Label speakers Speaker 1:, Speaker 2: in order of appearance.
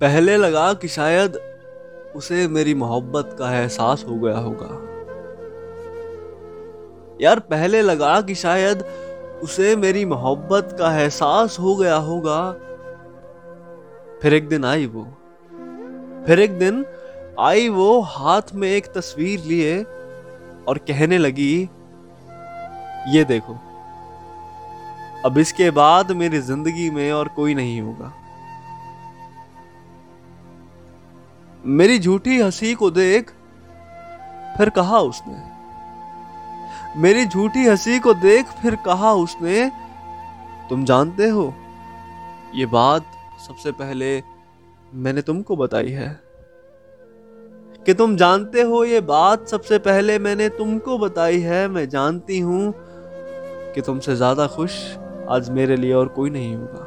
Speaker 1: पहले लगा कि शायद उसे मेरी मोहब्बत का एहसास हो गया होगा। यार, पहले लगा कि शायद उसे मेरी मोहब्बत का एहसास हो गया होगा। फिर एक दिन आई वो। फिर एक दिन आई वो हाथ में एक तस्वीर लिए और कहने लगी, ये देखो, अब इसके बाद मेरी ज़िंदगी में और कोई नहीं होगा। मेरी झूठी हँसी को देख फिर कहा उसने। मेरी झूठी हँसी को देख फिर कहा उसने, तुम जानते हो, ये बात सबसे पहले मैंने तुमको बताई है कि तुम जानते हो, ये बात सबसे पहले मैंने तुमको बताई है। मैं जानती हूँ कि तुमसे ज़्यादा खुश आज मेरे लिए और कोई नहीं होगा।